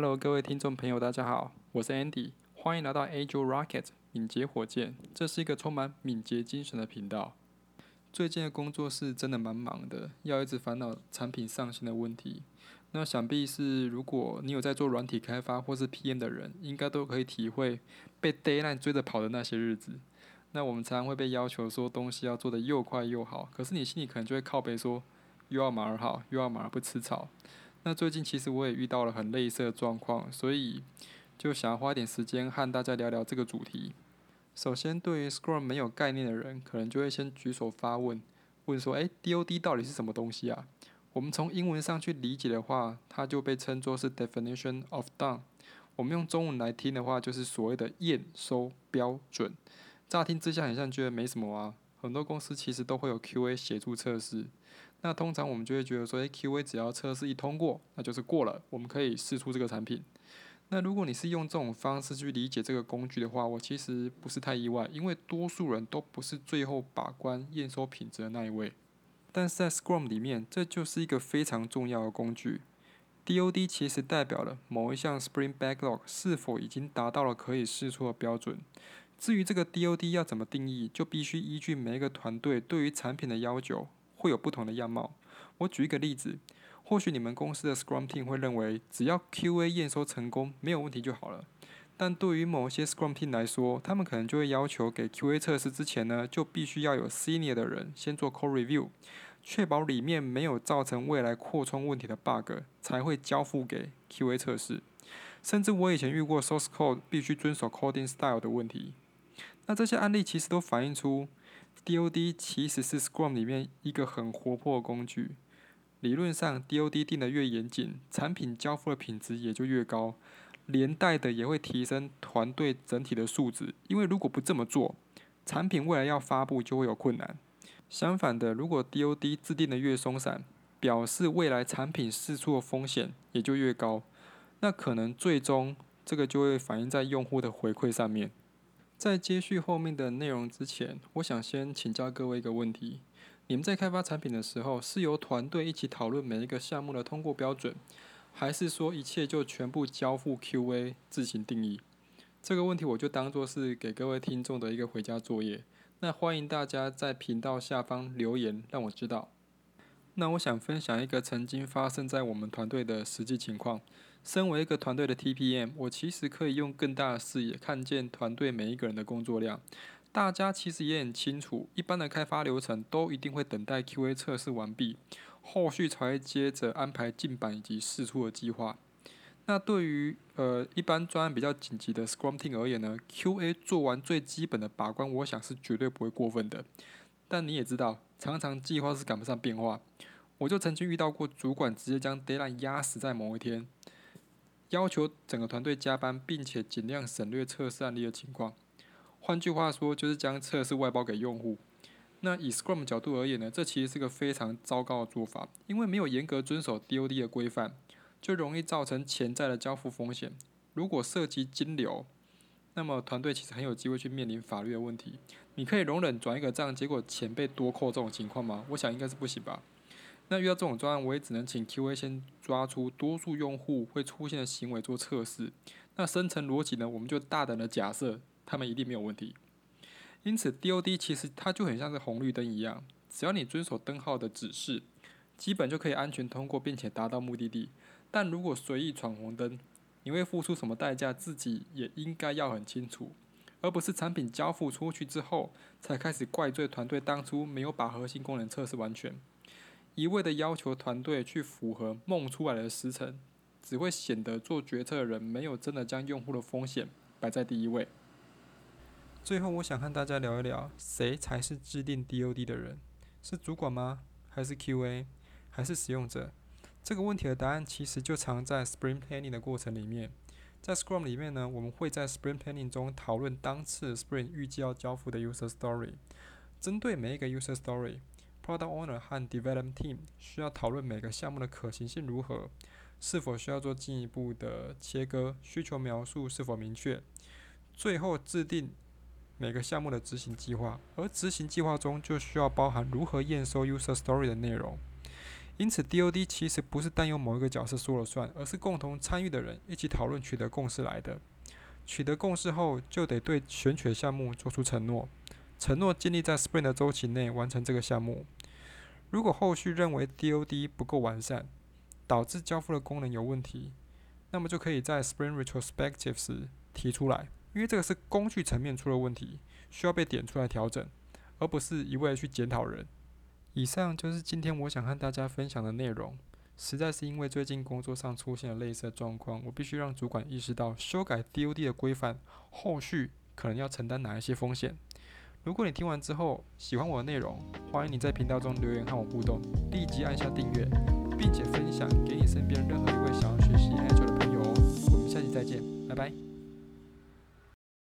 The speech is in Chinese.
Hello，各位听众朋友，大家好，我是 Andy，欢迎来到 Agile Rocket 敏捷火箭。这是一个充满敏捷精神的频道。最近的工作是真的蛮忙的，要一直烦恼产品上线的问题。那想必是如果你有在做软体开发或是 PM 的人，应该都可以体会被 Deadline 追着跑的那些日子。那我们常常会被要求说东西要做的又快又好，可是你心里可能就会靠背说，又要马儿好，又要马儿不吃草。那最近其实我也遇到了很类似的状况，所以就想要花点时间和大家聊聊这个主题。首先，对于 Scrum 没有概念的人，可能就会先举手发问，问说：“诶 d o d 到底是什么东西啊？”我们从英文上去理解的话，它就被称作是 Definition of Done。我们用中文来听的话，就是所谓的验收标准。乍听之下，好像觉得没什么啊。很多公司其实都会有 QA 协助测试。那通常我们就会觉得说，诶 q a 只要测试一通过，那就是过了，我们可以试出这个产品。那如果你是用这种方式去理解这个工具的话，我其实不是太意外，因为多数人都不是最后把关验收品质的那一位。但是在 Scrum 里面，这就是一个非常重要的工具。DOD 其实代表了某一项 Spring Backlog 是否已经达到了可以试出的标准。至于这个 DOD 要怎么定义，就必须依据每一个团队对于产品的要求。会有不同的样貌。我举一个例子，或许你们公司的 Scrum Team 会认为，只要 QA 验收成功，没有问题就好了。但对于某些 Scrum Team 来说，他们可能就会要求给 QA 测试之前呢，就必须要有 Senior 的人先做 Code Review，确保里面没有造成未来扩充问题的 bug，才会交付给 QA 测试。甚至我以前遇过 Source Code 必须遵守 Coding Style 的问题。那这些案例其实都反映出。DOD 其实是 Scrum 里面一个很活泼的工具。理论上，DOD 定的越严谨，产品交付的品质也就越高，连带的也会提升团队整体的素质。因为如果不这么做，产品未来要发布就会有困难。相反的，如果 DOD 制定的越松散，表示未来产品试出的风险也就越高，那可能最终这个就会反映在用户的回馈上面。在接续后面的内容之前，我想先请教各位一个问题：你们在开发产品的时候，是由团队一起讨论每一个项目的通过标准，还是说一切就全部交付 QA 自行定义？这个问题我就当做是给各位听众的一个回家作业。那欢迎大家在频道下方留言，让我知道。那我想分享一个曾经发生在我们团队的实际情况。身为一个团队的 TPM，我其实可以用更大的视野看见团队每一个人的工作量。大家其实也很清楚，一般的开发流程都一定会等待 QA 测试完毕，后续才会接着安排进版以及试出的计划。那对于呃一般专案比较紧急的 Scrum Team 而言呢，QA 做完最基本的把关，我想是绝对不会过分的。但你也知道，常常计划是赶不上变化。我就曾经遇到过主管直接将 Deadline 压死在某一天。要求整个团队加班，并且尽量省略测试案例的情况。换句话说，就是将测试外包给用户。那以 Scrum 角度而言呢，这其实是个非常糟糕的做法，因为没有严格遵守 DoD 的规范，就容易造成潜在的交付风险。如果涉及金流，那么团队其实很有机会去面临法律的问题。你可以容忍转一个账，结果钱被多扣这种情况吗？我想应该是不行吧。那遇到这种专案，我也只能请 QA 先抓出多数用户会出现的行为做测试。那深层逻辑呢？我们就大胆的假设他们一定没有问题。因此，DoD 其实它就很像是红绿灯一样，只要你遵守灯号的指示，基本就可以安全通过，并且达到目的地。但如果随意闯红灯，你会付出什么代价？自己也应该要很清楚，而不是产品交付出去之后才开始怪罪团队当初没有把核心功能测试完全。一味的要求团队去符合梦出来的时程，只会显得做决策的人没有真的将用户的风险摆在第一位。最后，我想和大家聊一聊，谁才是制定 DoD 的人？是主管吗？还是 QA？还是使用者？这个问题的答案其实就藏在 Spring Planning 的过程里面。在 Scrum 里面呢，我们会在 Spring Planning 中讨论当次 Spring 预计要交付的 User Story，针对每一个 User Story。Product Owner 和 Development Team 需要讨论每个项目的可行性如何，是否需要做进一步的切割，需求描述是否明确，最后制定每个项目的执行计划。而执行计划中就需要包含如何验收 User Story 的内容。因此，DOD 其实不是单由某一个角色说了算，而是共同参与的人一起讨论取得共识来的。取得共识后，就得对选取的项目做出承诺，承诺尽力在 Spring 的周期内完成这个项目。如果后续认为 DOD 不够完善，导致交付的功能有问题，那么就可以在 Spring Retrospective 时提出来，因为这个是工具层面出了问题，需要被点出来调整，而不是一味的去检讨人。以上就是今天我想和大家分享的内容。实在是因为最近工作上出现了类似的状况，我必须让主管意识到修改 DOD 的规范，后续可能要承担哪一些风险。如果你听完之后喜欢我的内容，欢迎你在频道中留言和我互动，立即按下订阅，并且分享给你身边任何一位想要学习 ai 的朋友哦。我们下期再见，拜拜。